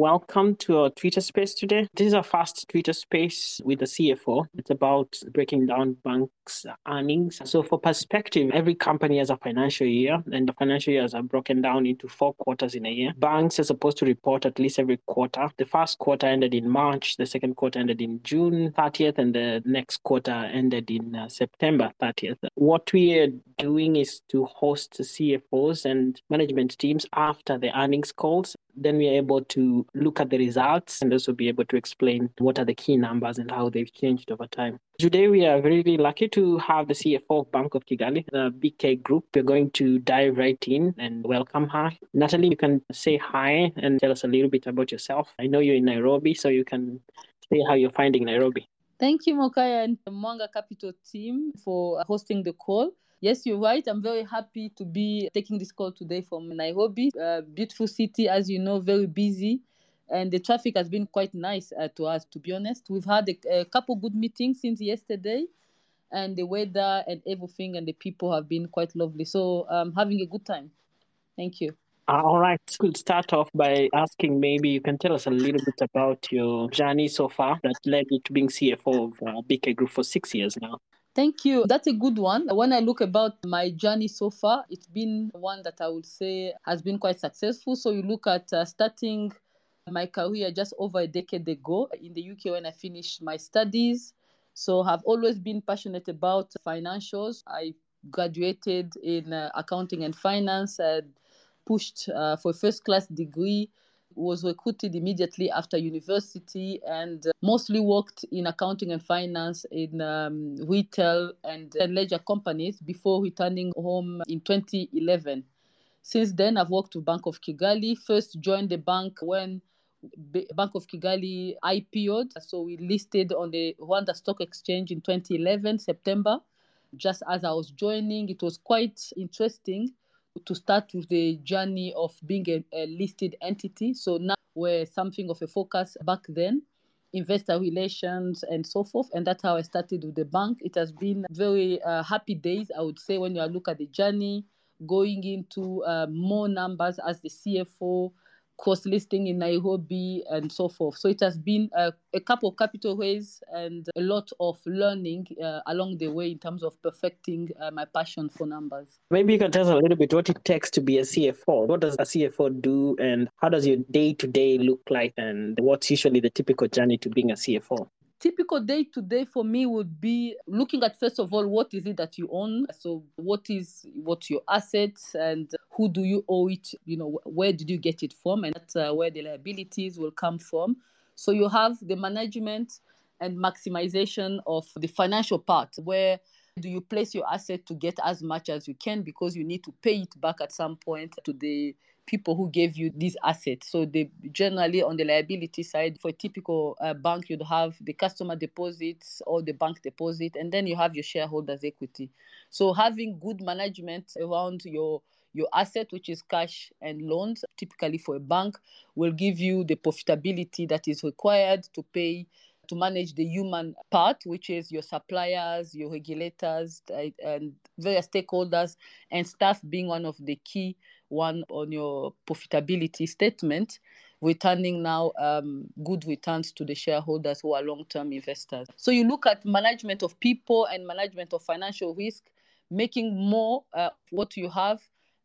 welcome to our Twitter space today. This is our first Twitter space with the CFO. It's about breaking down banks' earnings. So, for perspective, every company has a financial year, and the financial years are broken down into four quarters in a year. Banks are supposed to report at least every quarter. The first quarter ended in March, the second quarter ended in June 30th, and the next quarter ended in uh, September 30th. What we are doing is to host CFOs and management teams after the earnings calls then we are able to look at the results and also be able to explain what are the key numbers and how they've changed over time. Today, we are very lucky to have the CFO of Bank of Kigali, the BK Group. We're going to dive right in and welcome her. Nathalie, you can say hi and tell us a little bit about yourself. I know you're in Nairobi, so you can say how you're finding Nairobi. Thank you, Mokaya and the Mwango Capital team for hosting the call. Yes, you're right. I'm very happy to be taking this call today from Nairobi. A beautiful city, as you know, very busy. And the traffic has been quite nice uh, to us, to be honest. We've had a, a couple good meetings since yesterday, and the weather and everything and the people have been quite lovely. So I'm um, having a good time. Thank you. Uh, all right. We'll start off by asking maybe you can tell us a little bit about your journey so far that led you to being CFO of uh, BK Group for six years now. Thank you. That's a good one. When I look about my journey so far, it's been one that I would say has been quite successful. So you look at uh, starting my career just over a decade ago in the UK when I finished my studies. So I've always been passionate about financials. I graduated in uh, accounting and finance. and pushed uh, for first class degree was recruited immediately after university and uh, mostly worked in accounting and finance in um, retail and uh, leisure companies before returning home in 2011. Since then, I've worked with Bank of Kigali. First joined the bank when Bank of Kigali IPO'd. So we listed on the Rwanda Stock Exchange in 2011, September. Just as I was joining, it was quite interesting to start with the journey of being a, a listed entity. So now we're something of a focus back then investor relations and so forth and that's how i started with the bank it has been very uh, happy days i would say when you look at the journey going into uh, more numbers as the cfo cross listing in Nairobi and so forth. So it has been a, a couple of capital raise and a lot of learning uh, along the way in terms of perfecting uh, my passion for numbers. Maybe you can tell us a little bit what it takes to be a CFO. What does a CFO do and how does your day to day look like and what's usually the typical journey to being a CFO? Typical day to day for me would be looking at first of all what is it that you own? So what is what your assets and who do you owe it you know where did you get it from and that's uh, where the liabilities will come from. So you have the management and maximization of the financial part where do you place your asset to get as much as you can because you need to pay it back at some point to the people who gave you these assets. So they generally on the liability side, for a typical uh, bank, you'd have the customer deposits or the bank deposit, and then you have your shareholders' equity. So having good management around your your asset, which is cash and loans, typically for a bank, will give you the profitability that is required to pay to manage the human part, which is your suppliers, your regulators, and various stakeholders, and staff being one of the key one on your profitability statement, returning now um, good returns to the shareholders who are long-term investors. So you look at management of people and management of financial risk, making more uh, what you have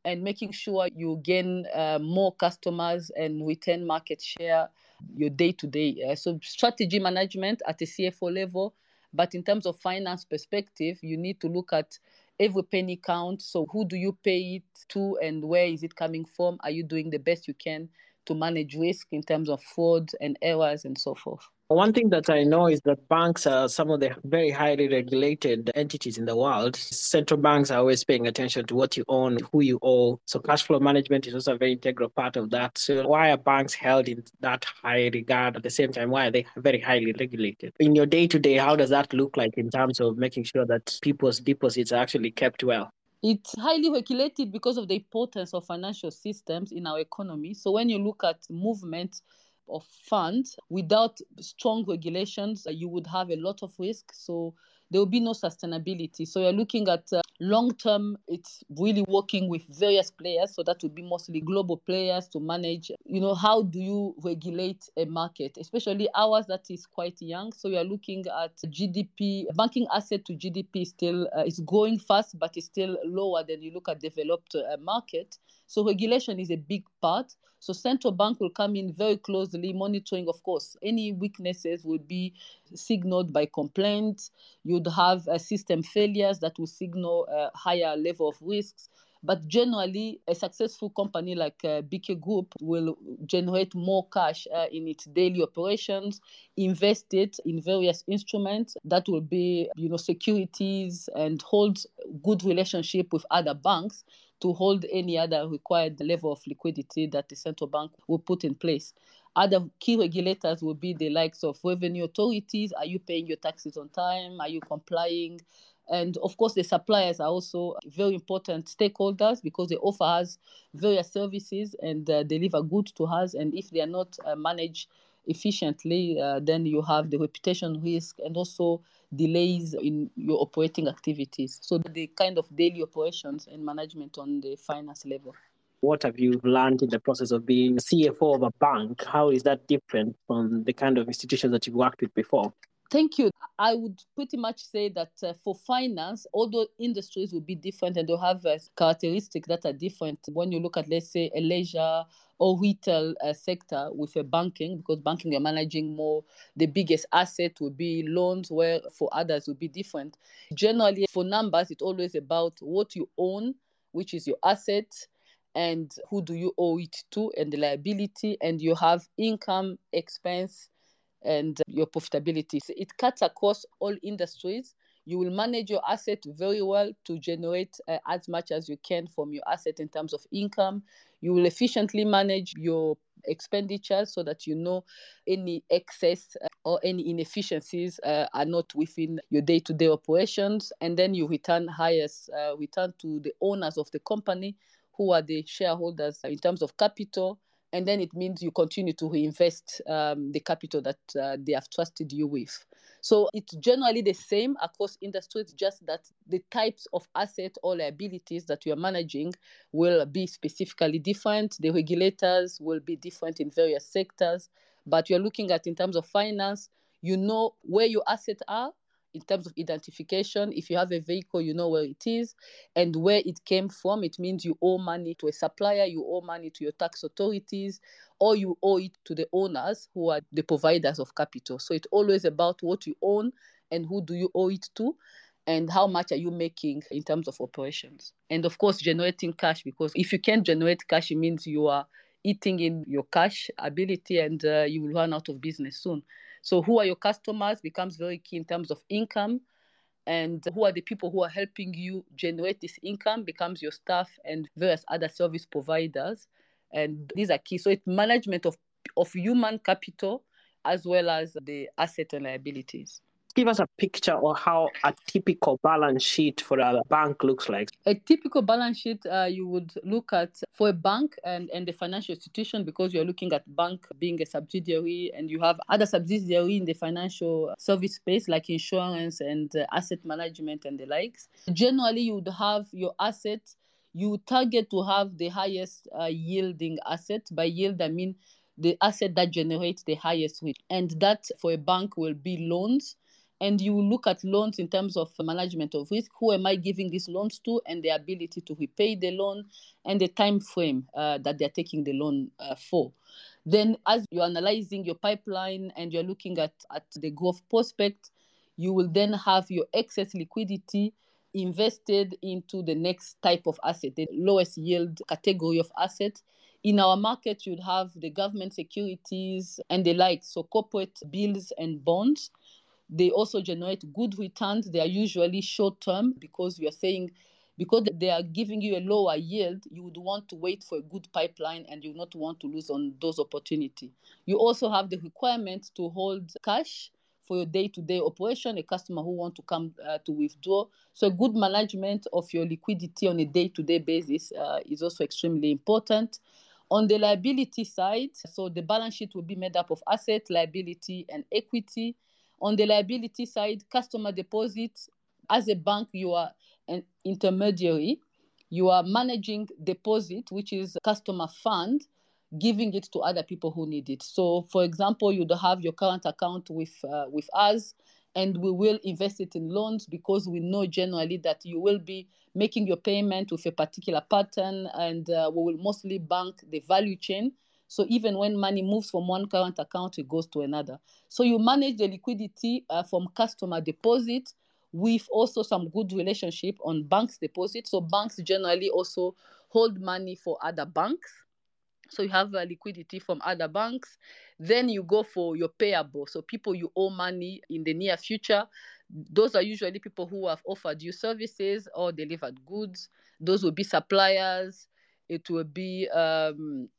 and making sure you gain uh, more customers and retain market share your day to day. So strategy management at a CFO level, but in terms of finance perspective, you need to look at every penny counts. So who do you pay it to and where is it coming from? Are you doing the best you can to manage risk in terms of fraud and errors and so forth? One thing that I know is that banks are some of the very highly regulated entities in the world. Central banks are always paying attention to what you own, who you owe. So cash flow management is also a very integral part of that. So why are banks held in that high regard at the same time? Why are they very highly regulated? In your day to day, how does that look like in terms of making sure that people's deposits are actually kept well? It's highly regulated because of the importance of financial systems in our economy. So when you look at movement of funds without strong regulations you would have a lot of risk. So there will be no sustainability. So you're looking at uh, long term it's really working with various players. So that would be mostly global players to manage. You know how do you regulate a market especially ours that is quite young? So you are looking at gdp banking asset to gdp still uh, is growing fast but it's still lower than you look at developed uh, market so regulation is a big part so central bank will come in very closely monitoring, of course, any weaknesses will be signaled by complaints. You'd have uh, system failures that will signal a higher level of risks. But generally, a successful company like uh, BK Group will generate more cash uh, in its daily operations, invest it in various instruments that will be, you know, securities and hold good relationship with other banks to hold any other required level of liquidity that the central bank will put in place. Other key regulators will be the likes of revenue authorities. Are you paying your taxes on time? Are you complying? And of course, the suppliers are also very important stakeholders because they offer us various services and uh, deliver goods to us. And if they are not uh, managed efficiently, uh, then you have the reputation risk and also delays in your operating activities. So the kind of daily operations and management on the finance level. What have you learned in the process of being CFO of a bank? How is that different from the kind of institutions that you've worked with before? Thank you. I would pretty much say that uh, for finance, although industries will be different and they'll have uh, characteristics that are different, when you look at, let's say, a leisure or retail uh, sector with a banking, because banking you're managing more, the biggest asset will be loans, where for others will be different. Generally, for numbers, it's always about what you own, which is your asset, and who do you owe it to, and the liability, and you have income, expense, and your profitability. It cuts across all industries. You will manage your asset very well to generate uh, as much as you can from your asset in terms of income. You will efficiently manage your expenditures so that you know any excess uh, or any inefficiencies uh, are not within your day-to-day operations and then you return highest uh, return to the owners of the company who are the shareholders in terms of capital and then it means you continue to reinvest um, the capital that uh, they have trusted you with. So it's generally the same across industries, just that the types of assets or liabilities that you are managing will be specifically different. The regulators will be different in various sectors, but you're looking at in terms of finance, you know where your assets are in terms of identification. If you have a vehicle, you know where it is and where it came from. It means you owe money to a supplier, you owe money to your tax authorities, or you owe it to the owners who are the providers of capital. So it's always about what you own and who do you owe it to and how much are you making in terms of operations and of course generating cash because if you can't generate cash it means you are eating in your cash ability and uh, you will run out of business soon so, who are your customers becomes very key in terms of income. And who are the people who are helping you generate this income becomes your staff and various other service providers. And these are key. So, it's management of, of human capital as well as the asset and liabilities give us a picture of how a typical balance sheet for a bank looks like. A typical balance sheet uh, you would look at for a bank and, and the financial institution because you're looking at bank being a subsidiary and you have other subsidiary in the financial service space like insurance and uh, asset management and the likes. Generally, you would have your assets. You target to have the highest uh, yielding asset. By yield, I mean the asset that generates the highest return. And that for a bank will be loans and you look at loans in terms of management of risk who am i giving these loans to and the ability to repay the loan and the time frame uh, that they're taking the loan uh, for. Then as you're analyzing your pipeline and you're looking at, at the growth prospect you will then have your excess liquidity invested into the next type of asset the lowest yield category of asset. In our market you'd have the government securities and the like so corporate bills and bonds they also generate good returns. They are usually short term because we are saying because they are giving you a lower yield, you would want to wait for a good pipeline and you not want to lose on those opportunity. You also have the requirement to hold cash for your day-to-day operation, a customer who want to come uh, to withdraw. So good management of your liquidity on a day-to-day basis uh, is also extremely important. On the liability side, so the balance sheet will be made up of asset, liability, and equity. On the liability side, customer deposits, as a bank, you are an intermediary. You are managing deposit, which is customer fund, giving it to other people who need it. So, for example, you'd have your current account with uh, with us, and we will invest it in loans because we know generally that you will be making your payment with a particular pattern, and uh, we will mostly bank the value chain. So even when money moves from one current account, it goes to another. So you manage the liquidity uh, from customer deposit with also some good relationship on banks deposit. So banks generally also hold money for other banks so you have uh, liquidity from other banks. Then you go for your payable. So people you owe money in the near future. Those are usually people who have offered you services or delivered goods. Those will be suppliers. It will be um,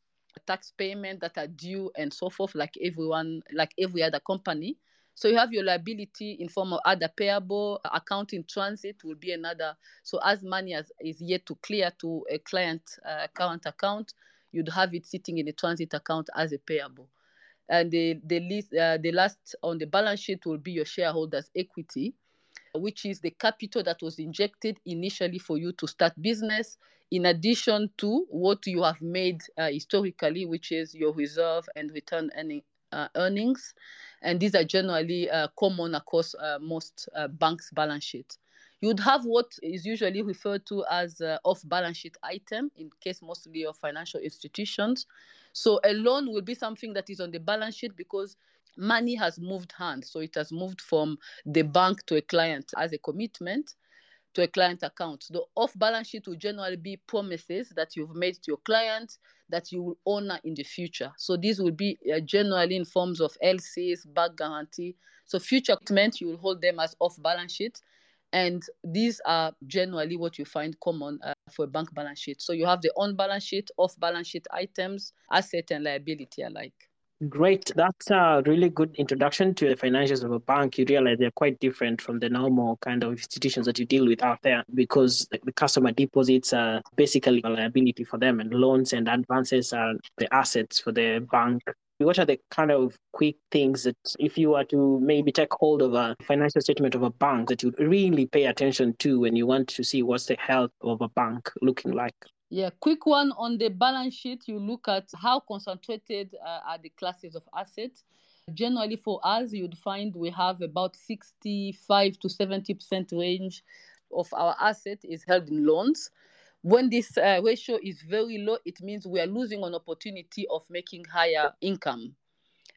tax payment that are due and so forth, like everyone, like every other company. So you have your liability in form of other payable, account in transit will be another. So as money as, is yet to clear to a client uh, current account, you'd have it sitting in a transit account as a payable. And the the, least, uh, the last on the balance sheet will be your shareholders' equity, which is the capital that was injected initially for you to start business, in addition to what you have made uh, historically, which is your reserve and return earning, uh, earnings. And these are generally uh, common across uh, most uh, banks' balance sheets. You'd have what is usually referred to as off balance sheet item in case mostly of financial institutions. So a loan will be something that is on the balance sheet because money has moved hands. So it has moved from the bank to a client as a commitment to a client account. The off balance sheet will generally be promises that you've made to your client that you will honor in the future. So these will be uh, generally in forms of LCs, back guarantee. So future commitment, you will hold them as off balance sheet. And these are generally what you find common uh, for a bank balance sheet. So you have the on balance sheet, off balance sheet items, asset and liability alike. Great. That's a really good introduction to the financials of a bank. You realize they're quite different from the normal kind of institutions that you deal with out there because the customer deposits are basically a liability for them, and loans and advances are the assets for the bank what are the kind of quick things that if you were to maybe take hold of a financial statement of a bank that you really pay attention to when you want to see what's the health of a bank looking like? Yeah, quick one on the balance sheet. You look at how concentrated uh, are the classes of assets. Generally, for us, you'd find we have about 65 to 70% range of our asset is held in loans when this uh, ratio is very low, it means we are losing an opportunity of making higher income.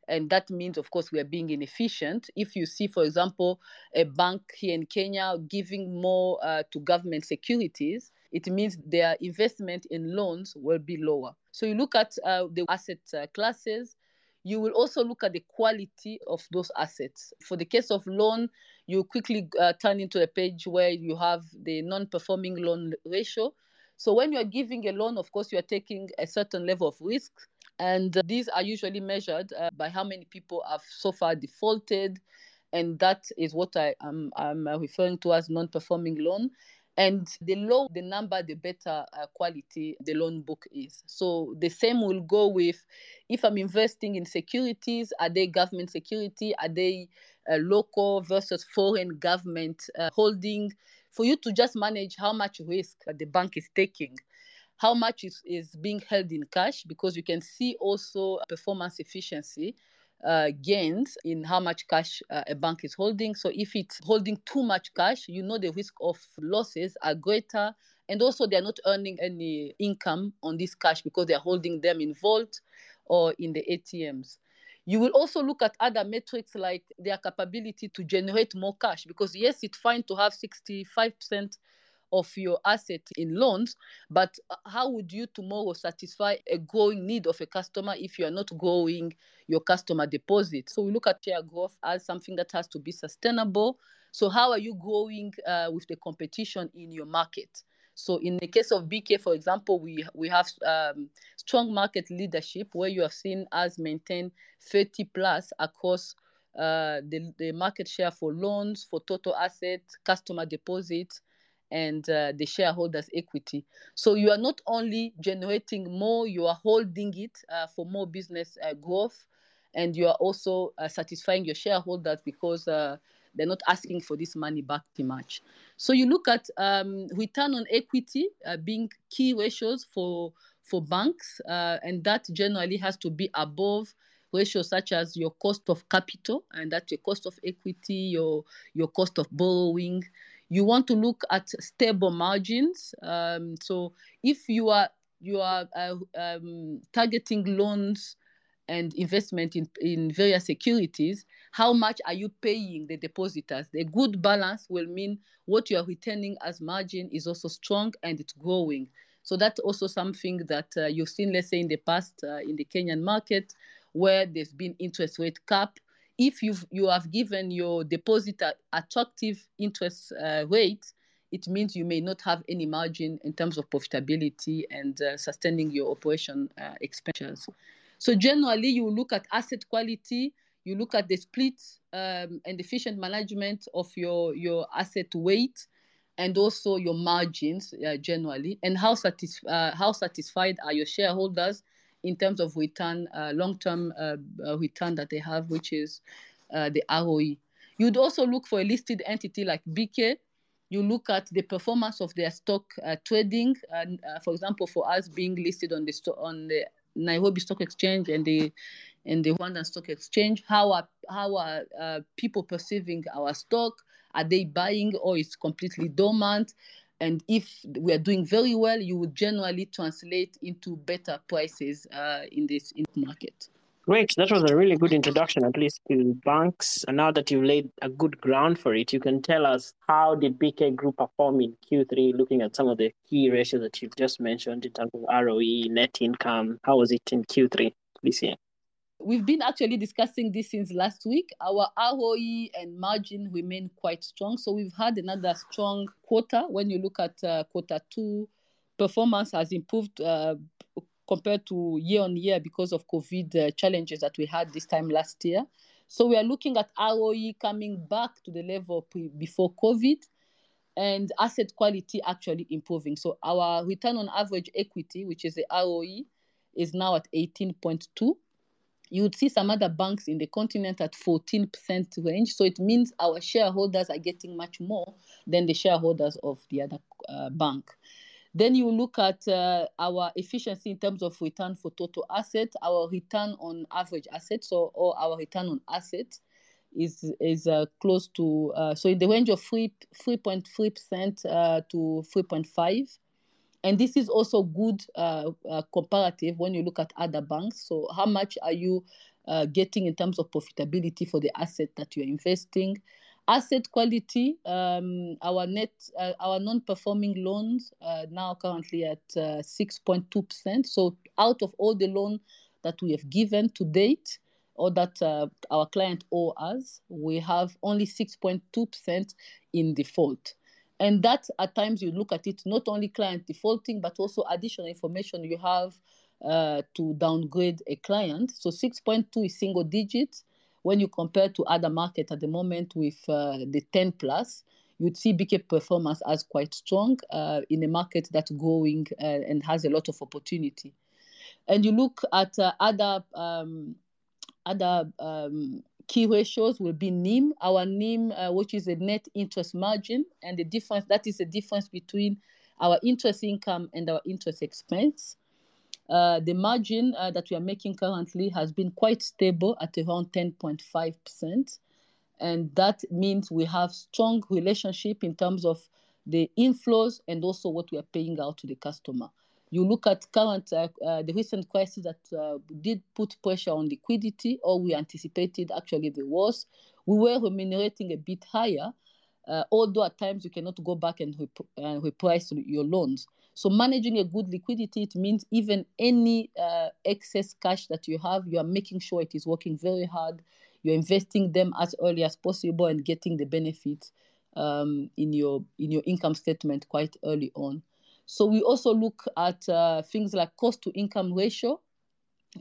And that means, of course, we are being inefficient. If you see, for example, a bank here in Kenya giving more uh, to government securities, it means their investment in loans will be lower. So you look at uh, the asset uh, classes, you will also look at the quality of those assets. For the case of loan, you quickly uh, turn into a page where you have the non performing loan ratio. So when you are giving a loan, of course, you are taking a certain level of risk. And uh, these are usually measured uh, by how many people have so far defaulted. And that is what I am I'm, I'm referring to as non performing loan. And the lower the number, the better uh, quality the loan book is. So the same will go with if I'm investing in securities, are they government security? Are they uh, local versus foreign government uh, holding? for you to just manage how much risk the bank is taking how much is, is being held in cash because you can see also performance efficiency uh, gains in how much cash uh, a bank is holding. So if it's holding too much cash, you know the risk of losses are greater. And also, they're not earning any income on this cash because they're holding them in vault or in the ATMs. You will also look at other metrics like their capability to generate more cash because, yes, it's fine to have 65% of your asset in loans, but how would you tomorrow satisfy a growing need of a customer if you are not growing your customer deposit? So we look at share growth as something that has to be sustainable. So, how are you growing uh, with the competition in your market? So in the case of BK, for example, we we have um, strong market leadership where you have seen us maintain 30 plus across uh, the, the market share for loans, for total assets, customer deposits, and uh, the shareholders' equity. So you are not only generating more, you are holding it uh, for more business uh, growth, and you are also uh, satisfying your shareholders because uh, they're not asking for this money back too much. So you look at um, return on equity uh, being key ratios for for banks, and that generally has to be above ratios such as your cost of capital, and that's your cost of equity, your your cost of borrowing. You want to look at stable margins. Um, so if you are you are uh, um, targeting loans and investment in, in various securities, how much are you paying the depositors? The good balance will mean what you are returning as margin is also strong and it's growing. So that's also something that uh, you've seen, let's say, in the past uh, in the Kenyan market, where there's been interest rate cap. If you've, you have given your depositor attractive interest uh, rate, it means you may not have any margin in terms of profitability and uh, sustaining your operation uh, expenditures. So generally, you look at asset quality, you look at the split um, and efficient management of your your asset weight, and also your margins uh, generally, and how satis- uh, how satisfied are your shareholders in terms of return, uh, long-term uh, uh, return that they have, which is uh, the ROE. You'd also look for a listed entity like BK. You look at the performance of their stock trading, and for example, for us being listed on the sto- on the Nairobi Stock Exchange and the and the Rwandan Stock Exchange. How are how are uh, people perceiving our stock? Are they buying or it's completely dormant? And if we are doing very well, you would generally translate into better prices uh, in this in market. Great. That was a really good introduction, at least to banks. And now that you've laid a good ground for it, you can tell us how did BK Group perform in Q3, looking at some of the key ratios that you've just mentioned in terms of ROE, net income. How was it in Q3 this year? We've been actually discussing this since last week. Our ROE and margin remain quite strong. So we've had another strong quarter. When you look at uh, quarter two, performance has improved uh, compared to year on year because of COVID uh, challenges that we had this time last year. So we are looking at ROE coming back to the level pre- before COVID and asset quality actually improving. So our return on average equity, which is the ROE, is now at 18.2. You would see some other banks in the continent at 14% range. So it means our shareholders are getting much more than the shareholders of the other uh, bank. Then you look at uh, our efficiency in terms of return for total asset, our return on average assets, so, or our return on assets is is uh, close to uh, so in the range of 3 3.3 percent uh, to 3.5 and this is also good uh, uh, comparative when you look at other banks. So how much are you uh, getting in terms of profitability for the asset that you're investing? Asset quality um, our net uh, our non-performing loans uh, now currently at 6.2% uh, so out of all the loan that we have given to date or that uh, our client owe us we have only 6.2% in default and that at times you look at it not only client defaulting but also additional information you have uh, to downgrade a client so 6.2 is single digit when you compare to other market at the moment with uh, the 10 plus, you'd see BK performance as quite strong uh, in a market that's growing uh, and has a lot of opportunity. And you look at uh, other um, other um, key ratios will be NIM, our NIM, uh, which is a net interest margin, and the difference that is the difference between our interest income and our interest expense. Uh, the margin uh, that we are making currently has been quite stable at around 10.5%. And that means we have strong relationship in terms of the inflows and also what we are paying out to the customer. You look at current, uh, uh, the recent crisis that uh, did put pressure on liquidity, or we anticipated actually the worst. We were remunerating a bit higher, uh, although at times you cannot go back and rep- uh, reprice your loans. So managing a good liquidity, it means even any uh, excess cash that you have, you are making sure it is working very hard. You're investing them as early as possible and getting the benefits um, in your in your income statement quite early on. So we also look at uh, things like cost to income ratio.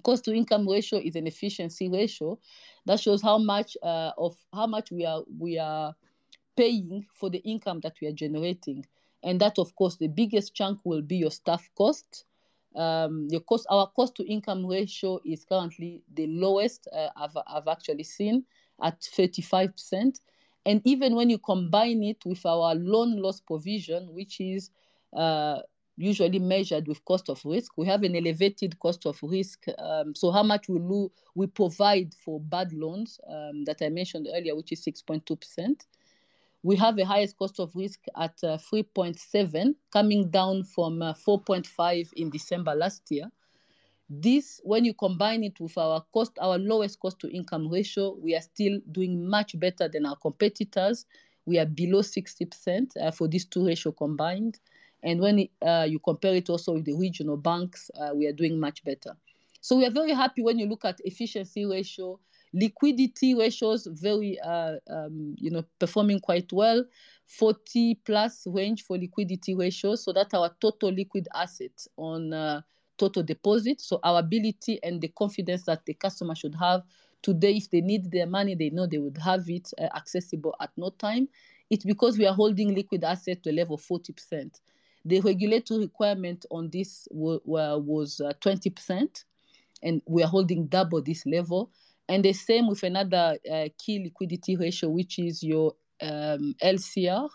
Cost to income ratio is an efficiency ratio that shows how much uh, of how much we are we are paying for the income that we are generating. And that, of course, the biggest chunk will be your staff cost. Um, your cost, our cost to income ratio is currently the lowest uh, I've, I've actually seen at 35%. And even when you combine it with our loan loss provision, which is uh, usually measured with cost of risk. We have an elevated cost of risk. Um, so how much we lo- we provide for bad loans um, that I mentioned earlier, which is 6.2%. We have the highest cost of risk at uh, 3.7, coming down from uh, 4.5 in December last year. This, when you combine it with our cost, our lowest cost to income ratio, we are still doing much better than our competitors. We are below 60% uh, for these two ratio combined. And when uh, you compare it also with the regional banks, uh, we are doing much better. So we are very happy when you look at efficiency ratio, liquidity ratios, very uh, um, you know performing quite well, 40 plus range for liquidity ratios. So that's our total liquid assets on uh, total deposit. So our ability and the confidence that the customer should have today, if they need their money, they know they would have it uh, accessible at no time. It's because we are holding liquid assets to a level of 40%. The regulatory requirement on this was uh, 20%, and we are holding double this level. And the same with another uh, key liquidity ratio, which is your um, LCR.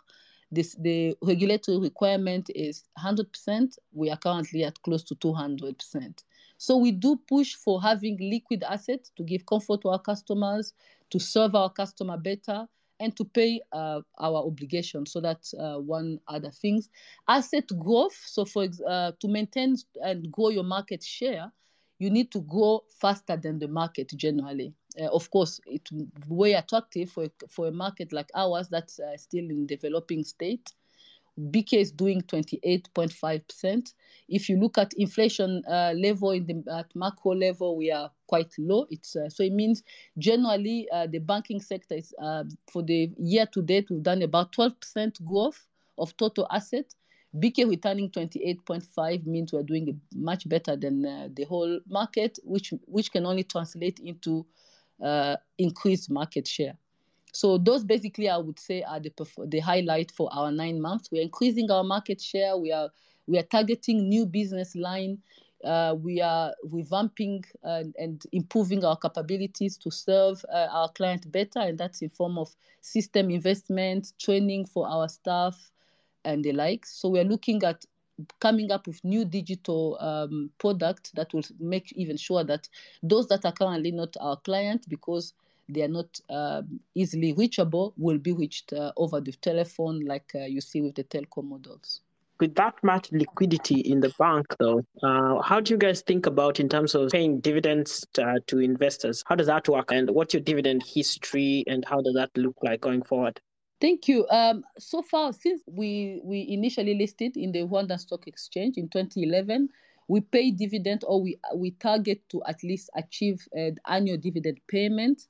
This, the regulatory requirement is 100%. We are currently at close to 200%. So we do push for having liquid assets to give comfort to our customers, to serve our customer better, and to pay uh, our obligations. So that's uh, one other things. Asset growth. So for uh, to maintain and grow your market share, you need to grow faster than the market generally. Uh, of course, it's way attractive for for a market like ours that's uh, still in developing state. BK is doing 28.5%. If you look at inflation uh, level in the at macro level, we are quite low. It's uh, so it means generally uh, the banking sector is uh, for the year to date we've done about 12% growth of total asset. BK returning 28.5 means we're doing much better than uh, the whole market, which which can only translate into uh, increased market share. So those basically, I would say, are the the highlight for our nine months. We're increasing our market share. We are we are targeting new business line. Uh, we are revamping and, and, improving our capabilities to serve uh, our client better, and that's in form of system investment, training for our staff, and the likes. So we are looking at coming up with new digital um, product that will make even sure that those that are currently not our client because they are not uh, easily reachable will be reached uh, over the telephone like uh, you see with the telco models. With that much liquidity in the bank though uh, how do you guys think about in terms of paying dividends uh, to investors? How does that work? And what's your dividend history and how does that look like going forward? Thank you. Um, so far, since we, we initially listed in the Rwanda Stock Exchange in 2011, we pay dividend or we we target to at least achieve an annual dividend payment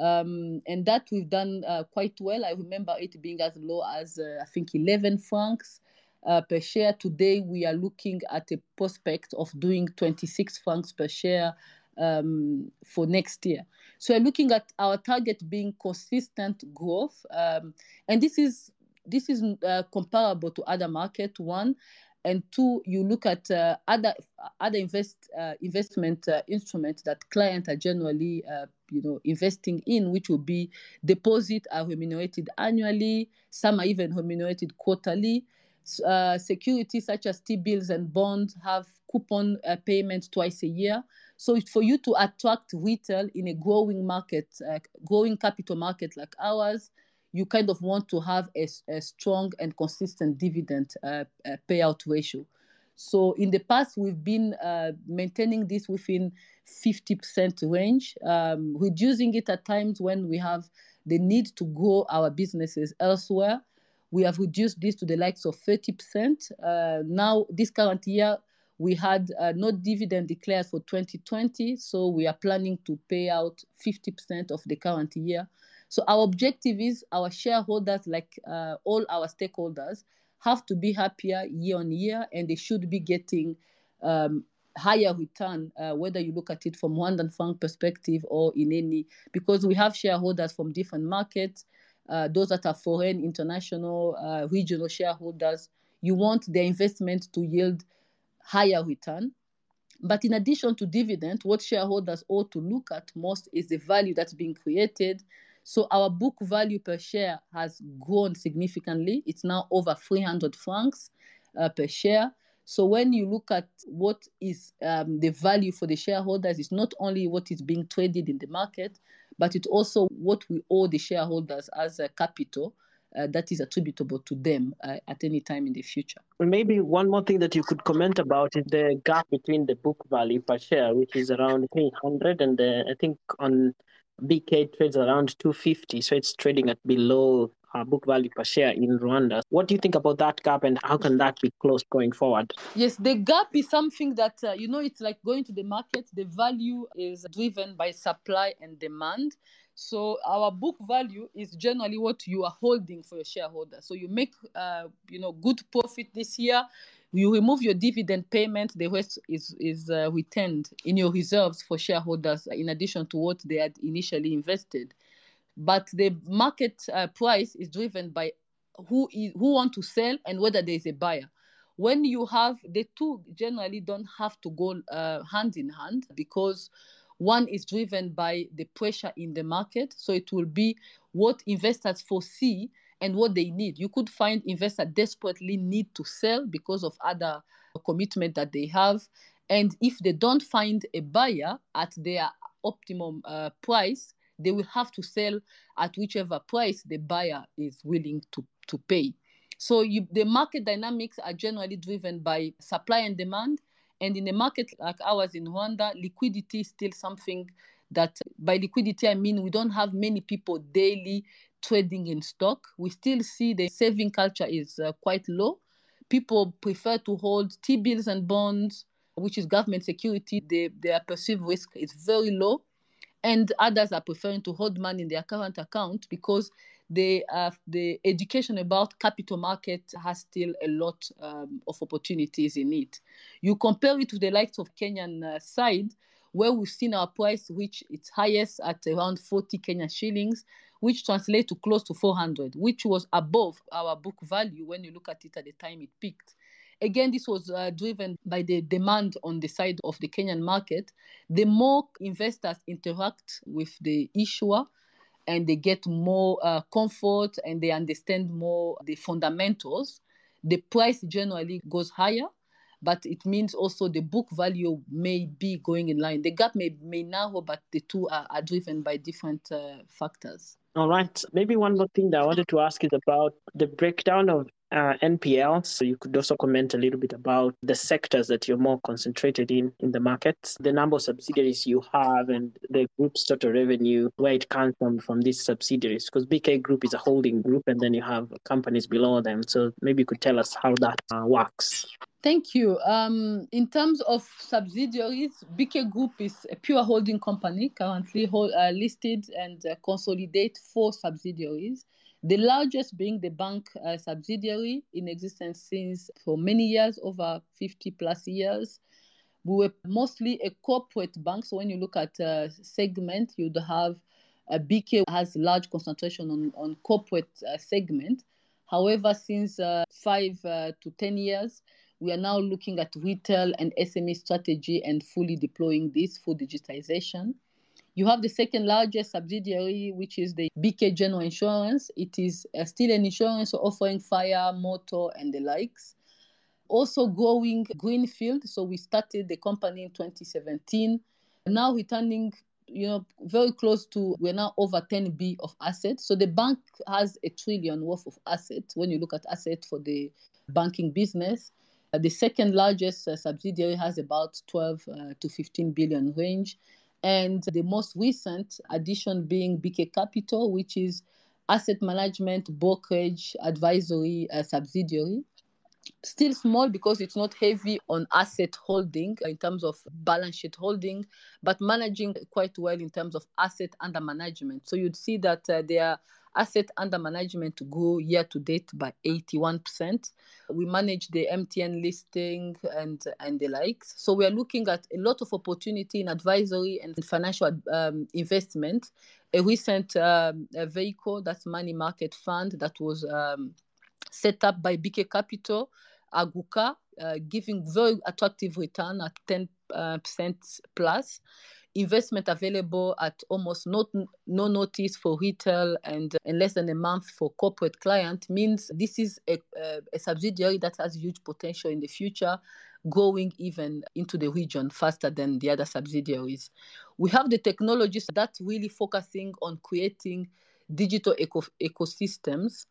um, and that we've done uh, quite well. I remember it being as low as uh, I think 11 francs uh, per share. Today we are looking at a prospect of doing 26 francs per share um, for next year. So we're looking at our target being consistent growth, um, and this is this is uh, comparable to other market. One, and two, you look at uh, other other invest uh, investment uh, instruments that clients are generally uh, you know investing in, which will be deposit are remunerated annually. Some are even remunerated quarterly. Uh, securities such as T-bills and bonds have coupon uh, payments twice a year. So for you to attract retail in a growing market, growing capital market like ours you kind of want to have a, a strong and consistent dividend uh, uh, payout ratio. So in the past, we've been uh, maintaining this within 50% range, um, reducing it at times when we have the need to grow our businesses elsewhere. We have reduced this to the likes of 30%. Uh, now, this current year, we had uh, no dividend declared for 2020, so we are planning to pay out 50% of the current year. So our objective is our shareholders, like uh, all our stakeholders, have to be happier year on year, and they should be getting um, higher return, uh, whether you look at it from Rwandan franc perspective or in any, because we have shareholders from different markets, uh, those that are foreign, international, uh, regional shareholders. You want their investment to yield higher return. But in addition to dividend, what shareholders ought to look at most is the value that's being created So our book value per share has grown significantly. It's now over 300 francs uh, per share. So when you look at what is um, the value for the shareholders, it's not only what is being traded in the market, but it's also what we owe the shareholders as a capital uh, that is attributable to them uh, at any time in the future. Maybe one more thing that you could comment about is the gap between the book value per share, which is around 300, and the, I think on BK trades around 250, so it's trading at below uh, book value per share in Rwanda. What do you think about that gap, and how can that be closed going forward? Yes, the gap is something that uh, you know it's like going to the market. The value is driven by supply and demand. So our book value is generally what you are holding for your shareholder. So you make, uh, you know, good profit this year. You remove your dividend payment. The rest is is uh, retained in your reserves for shareholders, in addition to what they had initially invested. But the market uh, price is driven by who is who want to sell and whether there is a buyer. When you have the two, generally don't have to go uh, hand in hand because one is driven by the pressure in the market. So it will be what investors foresee and what they need. You could find investors desperately need to sell because of other commitment that they have. And if they don't find a buyer at their optimum uh, price, they will have to sell at whichever price the buyer is willing to, to pay. So you, the market dynamics are generally driven by supply and demand and in a market like ours in Rwanda, liquidity is still something that, by liquidity, I mean we don't have many people daily trading in stock. We still see the saving culture is uh, quite low. People prefer to hold T bills and bonds, which is government security. They, their perceived risk is very low. And others are preferring to hold money in their current account because the uh, the education about capital market has still a lot um, of opportunities in it. You compare it to the likes of Kenyan uh, side, where we've seen our price reach its highest at around 40 Kenyan shillings, which translates to close to 400, which was above our book value when you look at it at the time it peaked. Again, this was uh, driven by the demand on the side of the Kenyan market. The more investors interact with the issuer, and they get more uh, comfort and they understand more the fundamentals, the price generally goes higher, but it means also the book value may be going in line. The gap may, may narrow, but the two are, are driven by different uh, factors. All right. Maybe one more thing that I wanted to ask is about the breakdown of uh, NPL. So you could also comment a little bit about the sectors that you're more concentrated in in the markets, the number of subsidiaries you have, and the group's total revenue, where it comes from from these subsidiaries. Because BK Group is a holding group, and then you have companies below them. So maybe you could tell us how that uh, works. Thank you. Um, in terms of subsidiaries, BK Group is a pure holding company currently hold, uh, listed and uh, consolidate four subsidiaries. The largest being the bank uh, subsidiary in existence since for many years, over 50 plus years. We were mostly a corporate bank. So when you look at uh, segment, you'd have uh, BK has large concentration on, on corporate uh, segment. However, since uh, five uh, to 10 years, we are now looking at retail and SME strategy and fully deploying this for digitization. You have the second largest subsidiary, which is the BK General Insurance. It is uh, still an insurance offering fire, motor, and the likes. Also growing Greenfield. So we started the company in 2017. Now returning, you know, very close to, we're now over 10 B of assets. So the bank has a trillion worth of assets when you look at assets for the banking business. Uh, the second largest uh, subsidiary has about 12 uh, to 15 billion range and the most recent addition being BK Capital, which is asset management, brokerage, advisory subsidiary. Still small because it's not heavy on asset holding in terms of balance sheet holding, but managing quite well in terms of asset under management. So you'd see that uh, there Asset under management grew year to date by 81%. We manage the MTN listing and, and the likes. So we are looking at a lot of opportunity in advisory and financial um, investment. A recent um, a vehicle, that's money market fund, that was um, set up by BK Capital, Aguka, uh, giving very attractive return at 10 uh, percent plus investment available at almost no, no notice for retail and, and less than a month for corporate client means this is a, a, a subsidiary that has huge potential in the future growing even into the region faster than the other subsidiaries. We have the technologies that really focusing on creating digital eco- ecosystems.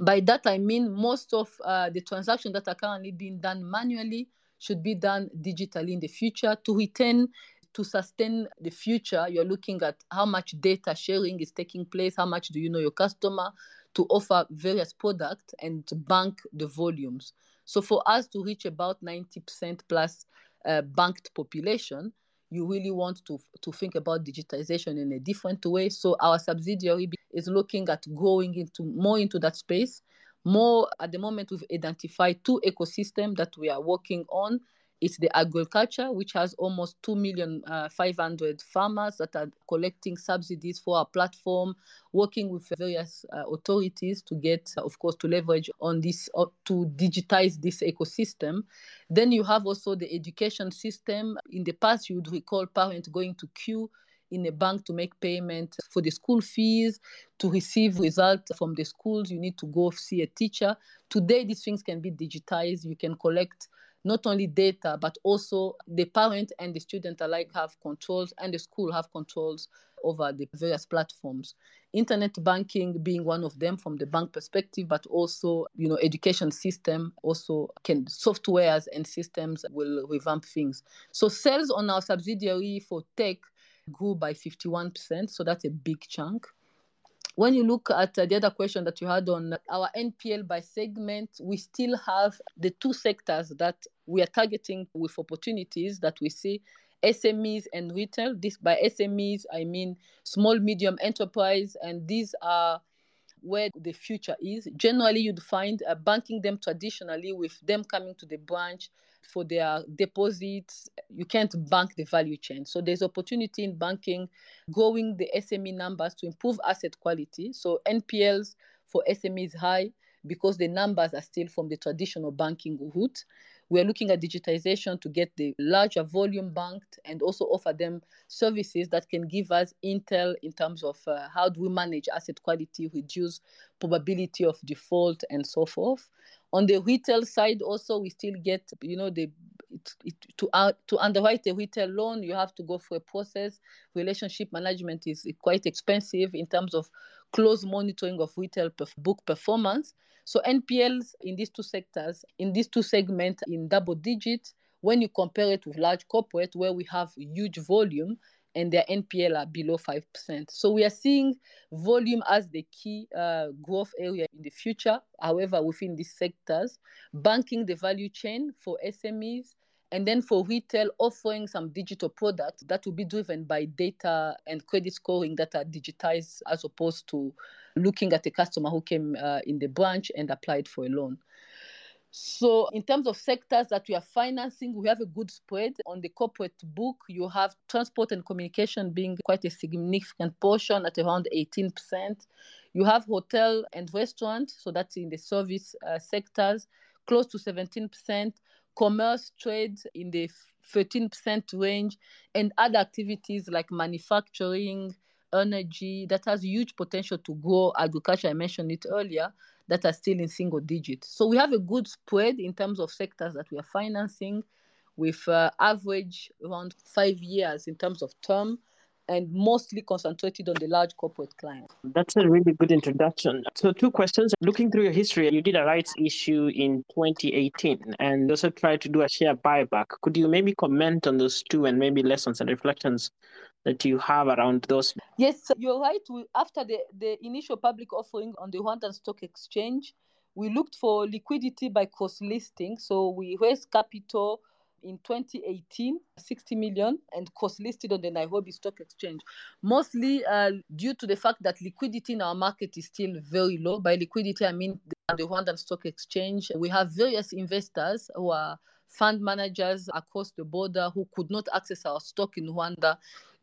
By that I mean most of uh, the transactions that are currently being done manually should be done digitally in the future to retain to sustain the future you're looking at how much data sharing is taking place how much do you know your customer to offer various products and to bank the volumes so for us to reach about 90% plus uh, banked population, you really want to to think about digitization in a different way. So our subsidiary is looking at going into more into that space. More at the moment, we've identified two ecosystems that we are working on it's the agriculture, which has almost 2 million uh, 500 farmers that are collecting subsidies for our platform, working with various uh, authorities to get, of course, to leverage on this, uh, to digitize this ecosystem. Then you have also the education system. In the past, you would recall parents going to queue in a bank to make payment for the school fees, to receive results from the schools. You need to go see a teacher. Today, these things can be digitized. You can collect not only data, but also the parent and the student alike have controls and the school have controls over the various platforms. Internet banking being one of them from the bank perspective, but also, you know, education system also can softwares and systems will revamp things. So sales on our subsidiary for tech grew by 51%. So that's a big chunk when you look at uh, the other question that you had on our NPL by segment, we still have the two sectors that we are targeting with opportunities that we see SMEs and retail. This by SMEs, I mean small, medium enterprise, and these are where the future is. Generally, you'd find uh, banking them traditionally with them coming to the branch for their deposits. You can't bank the value chain. So there's opportunity in banking, growing the SME numbers to improve asset quality. So NPLs for SMEs high because the numbers are still from the traditional banking route. We're looking at digitization to get the larger volume banked and also offer them services that can give us intel in terms of uh, how do we manage asset quality, reduce probability of default, and so forth. On the retail side, also, we still get, you know, the it, it, to uh, to underwrite a retail loan, you have to go through a process. Relationship management is quite expensive in terms of close monitoring of retail book performance. So NPLs in these two sectors, in these two segments, in double digits. When you compare it with large corporate, where we have huge volume and their NPL are below 5%. So we are seeing volume as the key uh, growth area in the future. However, within these sectors, banking the value chain for SMEs, and then for retail, offering some digital products that will be driven by data and credit scoring that are digitized as opposed to looking at a customer who came uh, in the branch and applied for a loan. So, in terms of sectors that we are financing, we have a good spread. On the corporate book, you have transport and communication being quite a significant portion at around 18%. You have hotel and restaurant, so that's in the service uh, sectors, close to 17%. Commerce, trade in the 13% range, and other activities like manufacturing, energy that has huge potential to grow. Agriculture, I mentioned it earlier, that are still in single digits. So we have a good spread in terms of sectors that we are financing with uh, average around five years in terms of term and mostly concentrated on the large corporate clients. That's a really good introduction. So, two questions. Looking through your history, you did a rights issue in 2018 and also tried to do a share buyback. Could you maybe comment on those two and maybe lessons and reflections that you have around those? Yes, you're right. We, after the, the initial public offering on the Rwandan Stock Exchange, we looked for liquidity by cross listing. So, we raised capital in 2018, 60 million, and cross listed on the Nairobi Stock Exchange, mostly uh, due to the fact that liquidity in our market is still very low. By liquidity, I mean the, the Rwandan Stock Exchange. We have various investors who are fund managers across the border who could not access our stock in Rwanda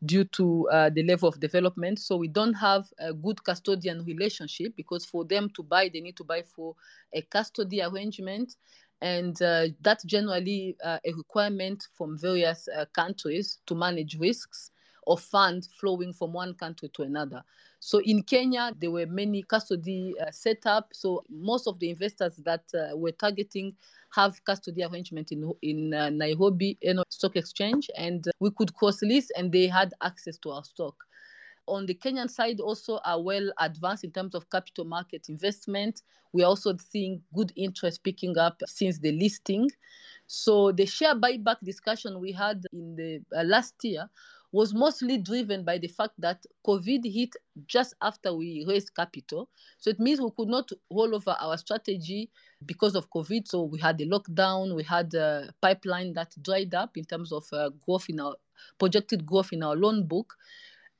due to uh, the level of development. So we don't have a good custodian relationship because for them to buy, they need to buy for a custody arrangement and uh, that's generally uh, a requirement from various uh, countries to manage risks. Of funds flowing from one country to another. So in Kenya, there were many custody uh, set up. So most of the investors that uh, were targeting have custody arrangement in in uh, Nairobi you know, Stock Exchange, and uh, we could cross list, and they had access to our stock. On the Kenyan side, also are well advanced in terms of capital market investment. We are also seeing good interest picking up since the listing. So the share buyback discussion we had in the uh, last year was mostly driven by the fact that COVID hit just after we raised capital. So it means we could not roll over our strategy because of COVID. So we had the lockdown, we had a pipeline that dried up in terms of uh, growth in our projected growth in our loan book.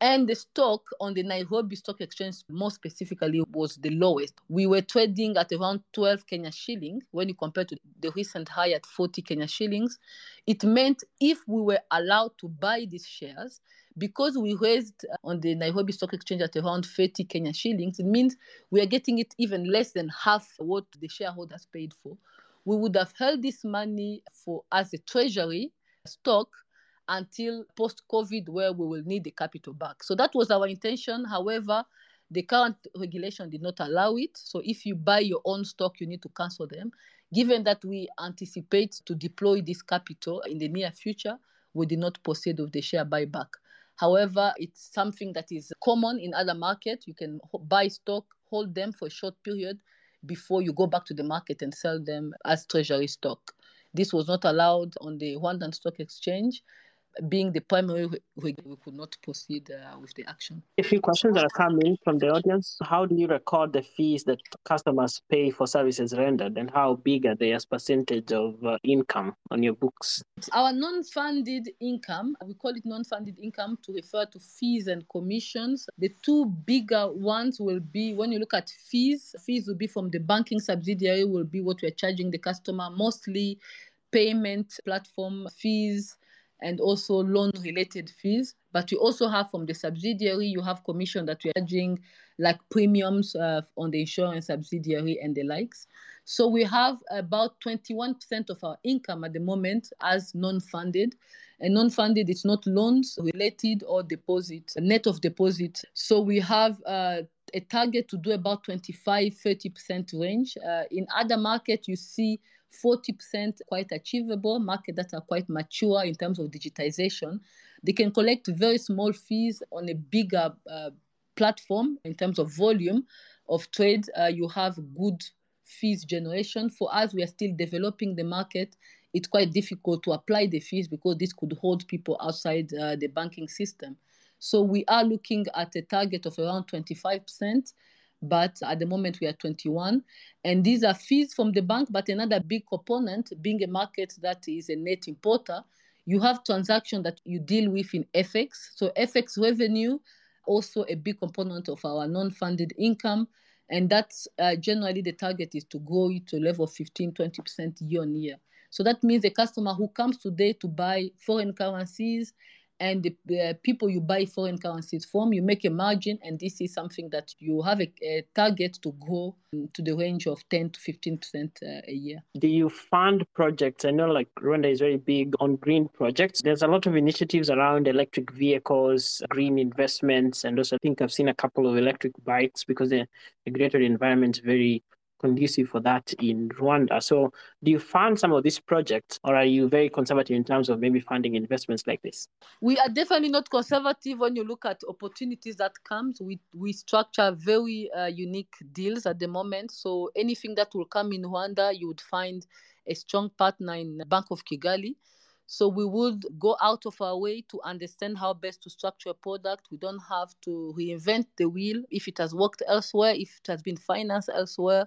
And the stock on the Nairobi Stock Exchange, more specifically, was the lowest. We were trading at around 12 Kenya shillings when you compare to the recent high at 40 Kenya shillings. It meant if we were allowed to buy these shares, because we raised uh, on the Nairobi Stock Exchange at around 30 Kenya shillings, it means we are getting it even less than half what the shareholders paid for. We would have held this money for as a treasury stock until post COVID, where we will need the capital back. So that was our intention. However, the current regulation did not allow it. So if you buy your own stock, you need to cancel them. Given that we anticipate to deploy this capital in the near future, we did not proceed with the share buyback. However, it's something that is common in other markets. You can buy stock, hold them for a short period before you go back to the market and sell them as treasury stock. This was not allowed on the Rwandan Stock Exchange being the primary, we, we could not proceed uh, with the action. A few questions that are coming from the audience. How do you record the fees that customers pay for services rendered, and how big are they as percentage of uh, income on your books? Our non-funded income, we call it non-funded income to refer to fees and commissions. The two bigger ones will be when you look at fees. Fees will be from the banking subsidiary, will be what we're charging the customer, mostly payment platform fees and also loan related fees. But you also have from the subsidiary, you have commission that you're charging like premiums uh, on the insurance subsidiary and the likes. So we have about 21% of our income at the moment as non-funded. And non-funded it's not loans related or deposit, net of deposit. So we have uh, a target to do about 25, 30% range. Uh, in other markets, you see 40% quite achievable, market that are quite mature in terms of digitization. They can collect very small fees on a bigger uh, platform in terms of volume of trade. Uh, you have good fees generation. For us, we are still developing the market. It's quite difficult to apply the fees because this could hold people outside uh, the banking system. So we are looking at a target of around 25% but at the moment we are 21 and these are fees from the bank but another big component being a market that is a net importer you have transaction that you deal with in fx so fx revenue also a big component of our non-funded income. And that's uh, generally the target is to grow it to level of 15 20% year on year. So that means a customer who comes today to buy foreign currencies and the, the, people you buy foreign currencies from, you make a margin, and this is something that you have a, a target to grow to the range of 10 to 15 percent uh, a year. Do you fund projects? I know like Rwanda is very big on green projects. There's a lot of initiatives around electric vehicles, green investments, and also I think I've seen a couple of electric bikes because the, the greater environment is very conducive for that in Rwanda. So, do you fund some of these projects, or are you very conservative in terms of maybe funding investments like this? We are definitely not conservative when you look at opportunities that comes. We we structure very uh, unique deals at the moment. So anything that will come in Rwanda, you would find a strong partner in Bank of Kigali. So we would go out of our way to understand how best to structure a product. We don't have to reinvent the wheel if it has worked elsewhere, if it has been financed elsewhere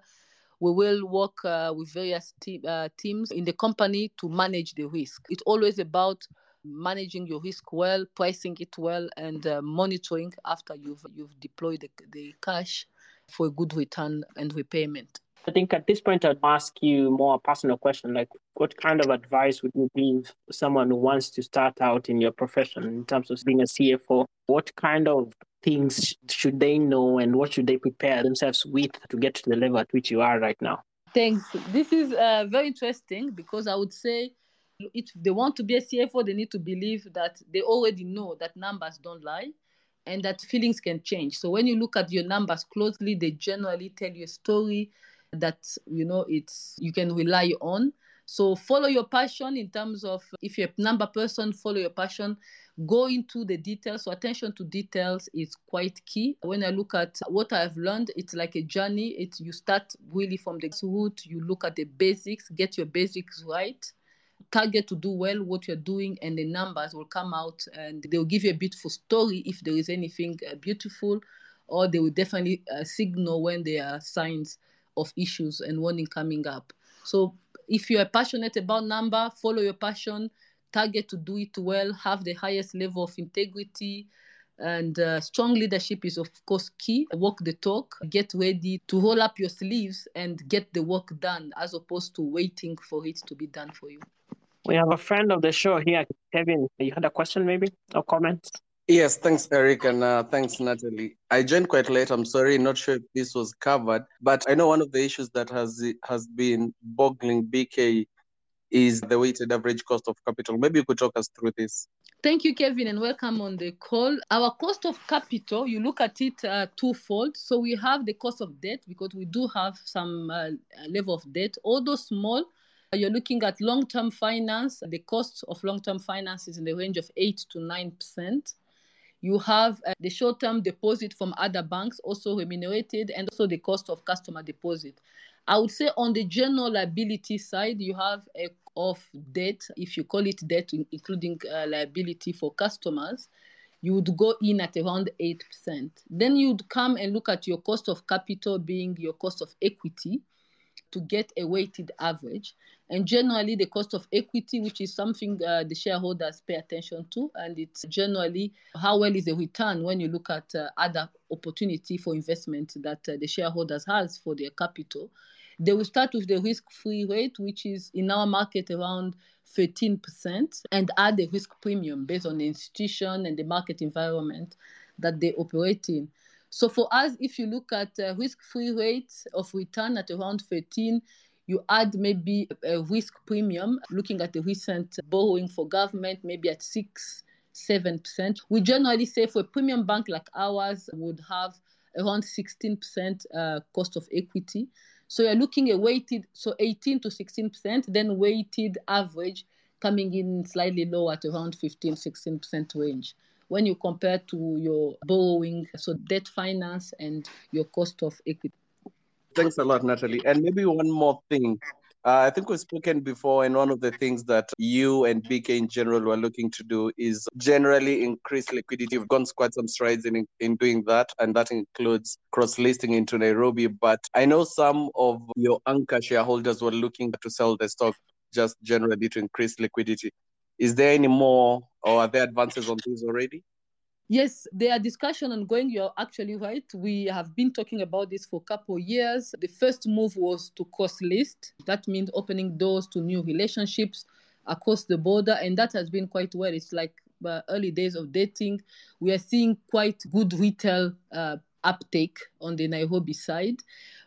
we will work uh, with various te- uh, teams in the company to manage the risk. It's always about managing your risk well, pricing it well, and uh, monitoring after you've you've deployed the, the cash for a good return and repayment. I think at this point, I'd ask you more personal question, like what kind of advice would you give someone who wants to start out in your profession in terms of being a CFO? What kind of things should they know and what should they prepare themselves with to get to the level at which you are right now? Thanks. This is uh, very interesting because I would say if they want to be a CFO, they need to believe that they already know that numbers don't lie and that feelings can change. So when you look at your numbers closely, they generally tell you a story that you know it's you can rely on. So follow your passion in terms of if you're a number person, follow your passion. Go into the details. So attention to details is quite key. When I look at what I've learned, it's like a journey. It's you start really from the root. You look at the basics, get your basics right target to do well what you're doing and the numbers will come out and they'll give you a beautiful story if there is anything uh, beautiful or they will definitely uh, signal when there are signs of issues and warning coming up so if you are passionate about number follow your passion target to do it well have the highest level of integrity and uh, strong leadership is of course key walk the talk get ready to roll up your sleeves and get the work done as opposed to waiting for it to be done for you we have a friend of the show here, Kevin. You had a question, maybe, or comment? Yes, thanks, Eric, and uh, thanks, Nathalie. I joined quite late. I'm sorry, not sure if this was covered, but I know one of the issues that has has been boggling BK is the weighted average cost of capital. Maybe you could talk us through this. Thank you, Kevin, and welcome on the call. Our cost of capital, you look at it uh, twofold. So we have the cost of debt because we do have some uh, level of debt, although small you're looking at long term finance, the cost of long term finance is in the range of 8 to 9%. You have uh, the short term deposit from other banks also remunerated, and also the cost of customer deposit. I would say on the general liability side, you have a of debt, if you call it debt, including uh, liability for customers, you would go in at around 8%. Then you'd come and look at your cost of capital being your cost of equity to get a weighted average. And generally, the cost of equity, which is something uh, the shareholders pay attention to, and it's generally how well is the return when you look at uh, other opportunity for investment that uh, the shareholders has for their capital. They will start with the risk-free rate, which is in our market around 13%, and add the risk premium based on the institution and the market environment that they operate in. So for us, if you look at uh, risk-free rate of return at around 13, you add maybe a risk premium, looking at the recent borrowing for government, maybe at 6 7%. We generally say for a premium bank like ours would have around 16% uh, cost of equity. So you're looking at weighted, so 18 to 16%, then weighted average coming in slightly lower at around 15, 16% range when you compare to your borrowing, so debt finance and your cost of equity. Thanks a lot, Nathalie. And maybe one more thing. Uh, I think we've spoken before, and one of the things that you and BK in general were looking to do is generally increase liquidity. We've gone quite some strides in, in doing that, and that includes cross listing into Nairobi. But I know some of your anchor shareholders were looking to sell the stock just generally to increase liquidity. Is there any more, or are there advances on this already? Yes, there are discussion ongoing. You're actually right. We have been talking about this for a couple of years. The first move was to cross list. That means opening doors to new relationships across the border, and that has been quite well. It's like uh, early days of dating. We are seeing quite good retail uh, uptake on the Nairobi side.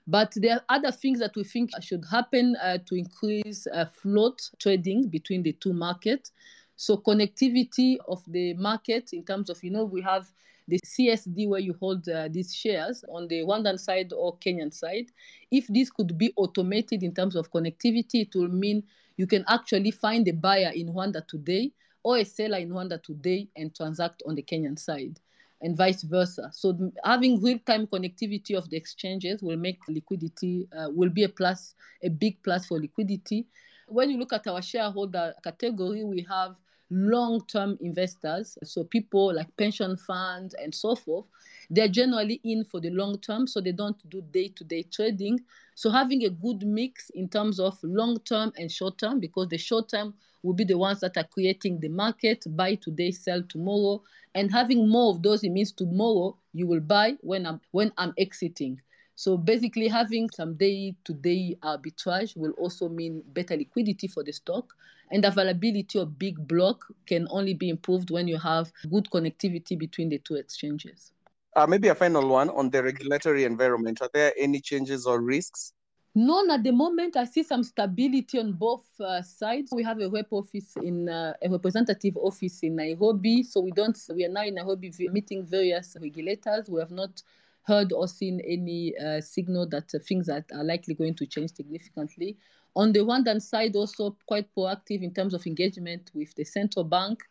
But there are other things that we think should happen uh, to increase uh, float trading between the two markets. So connectivity of the market in terms of, you know, we have the CSD where you hold uh, these shares on the Rwandan side or Kenyan side. If this could be automated in terms of connectivity, it will mean you can actually find a buyer in Rwanda today or a seller in Rwanda today and transact on the Kenyan side and vice versa. So having real-time connectivity of the exchanges will make liquidity uh, will be a plus, a big plus for liquidity. When you look at our shareholder category, we have long-term investors, so people like pension funds and so forth. They're generally in for the long term, so they don't do day-to-day trading. So having a good mix in terms of long-term and short-term, because the short-term will be the ones that are creating the market, buy today, sell tomorrow, and having more of those, it means tomorrow you will buy when I'm when I'm exiting. So basically, having some day-to-day arbitrage will also mean better liquidity for the stock, and availability of big block can only be improved when you have good connectivity between the two exchanges. Uh, maybe a final one on the regulatory environment. Are there any changes or risks? None at the moment. I see some stability on both uh, sides. We have a rep office in uh, a representative office in Nairobi. So we don't. We are now in Nairobi meeting various regulators. We have not heard or seen any uh, signal that uh, things are, are likely going to change significantly. On the Rwandan side, also quite proactive in terms of engagement with the central bank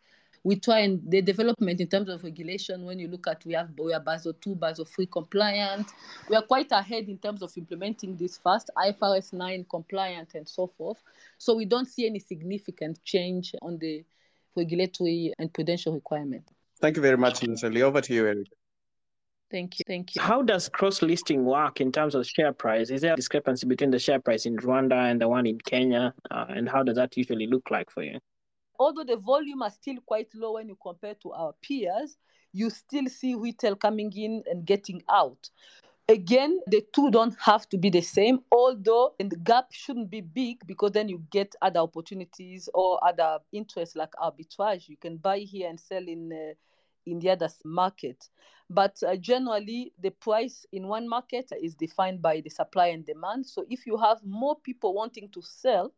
we try and the development in terms of regulation when you look at we have we are basel 2 basel 3 compliant we are quite ahead in terms of implementing this fast ifrs 9 compliant and so forth so we don't see any significant change on the regulatory and prudential requirement thank you very much Nathalie. over to you eric Thank you. Thank you. How does cross listing work in terms of share price? Is there a discrepancy between the share price in Rwanda and the one in Kenya? Uh, and how does that usually look like for you? Although the volume are still quite low when you compare to our peers, you still see retail coming in and getting out. Again, the two don't have to be the same, although the gap shouldn't be big because then you get other opportunities or other interests like arbitrage. You can buy here and sell in uh, in the other market. But uh, generally, the price in one market is defined by the supply and demand. So if you have more people wanting to sell,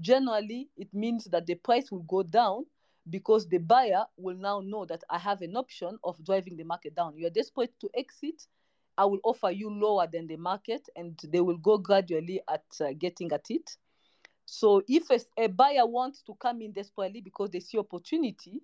generally it means that the price will go down because the buyer will now know that I have an option of driving the market down. You are desperate to exit, I will offer you lower than the market, and they will go gradually at uh, getting at it. So if a, a, buyer wants to come in desperately because they see opportunity,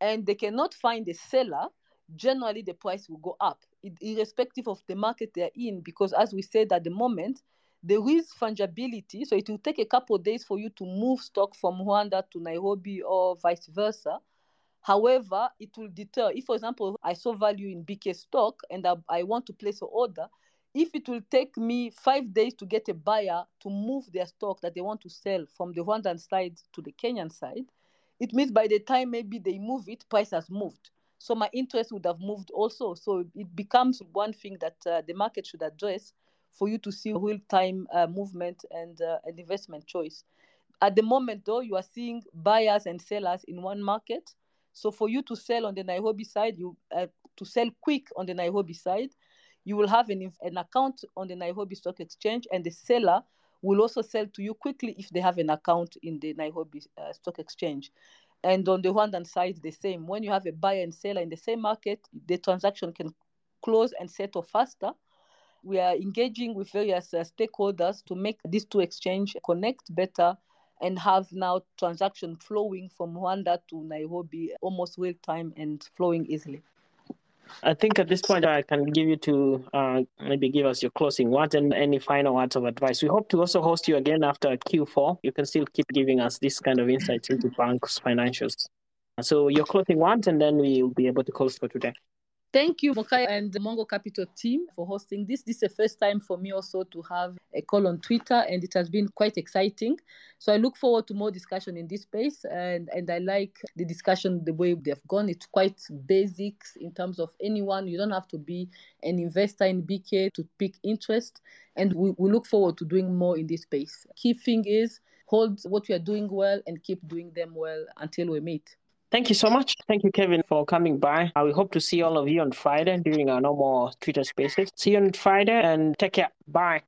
and they cannot find a seller, generally the price will go up, irrespective of the market they're in. Because as we said at the moment, there is fungibility. So it will take a couple days for you to move stock from Rwanda to Nairobi or vice versa. However, it will deter. If, for example, I saw value in BK stock and I, I want to place an order, if it will take me five days to get a buyer to move their stock that they want to sell from the Rwandan side to the Kenyan side, it means by the time maybe they move it, price has moved. So my interest would have moved also. So it becomes one thing that uh, the market should address for you to see real time uh, movement and uh, investment choice. At the moment, though, you are seeing buyers and sellers in one market. So for you to sell on the Nairobi side, you uh, to sell quick on the Nairobi side, you will have an, an account on the Nairobi Stock Exchange, and the seller will also sell to you quickly if they have an account in the Nairobi uh, Stock Exchange. And on the Rwandan side, the same. When you have a buyer and seller in the same market, the transaction can close and settle faster we are engaging with various uh, stakeholders to make these two exchange connect better and have now transaction flowing from Rwanda to Nairobi almost real time and flowing easily. I think at this point I can give you to uh, maybe give us your closing words and any final words of advice. We hope to also host you again after Q4. You can still keep giving us this kind of insights into banks' financials. So your closing words, and then we'll be able to close for today. Thank you, Mokai and the Mwango Capital team for hosting this. This is the first time for me also to have a call on Twitter, and it has been quite exciting. So I look forward to more discussion in this space, and, and I like the discussion the way they've gone. It's quite basics in terms of anyone. You don't have to be an investor in BK to pick interest, and we, we look forward to doing more in this space. Key thing is hold what we are doing well and keep doing them well until we meet. Thank you so much. Thank you, Kevin, for coming by. Uh, we hope to see all of you on Friday during our normal Twitter spaces. See you on Friday and take care. Bye.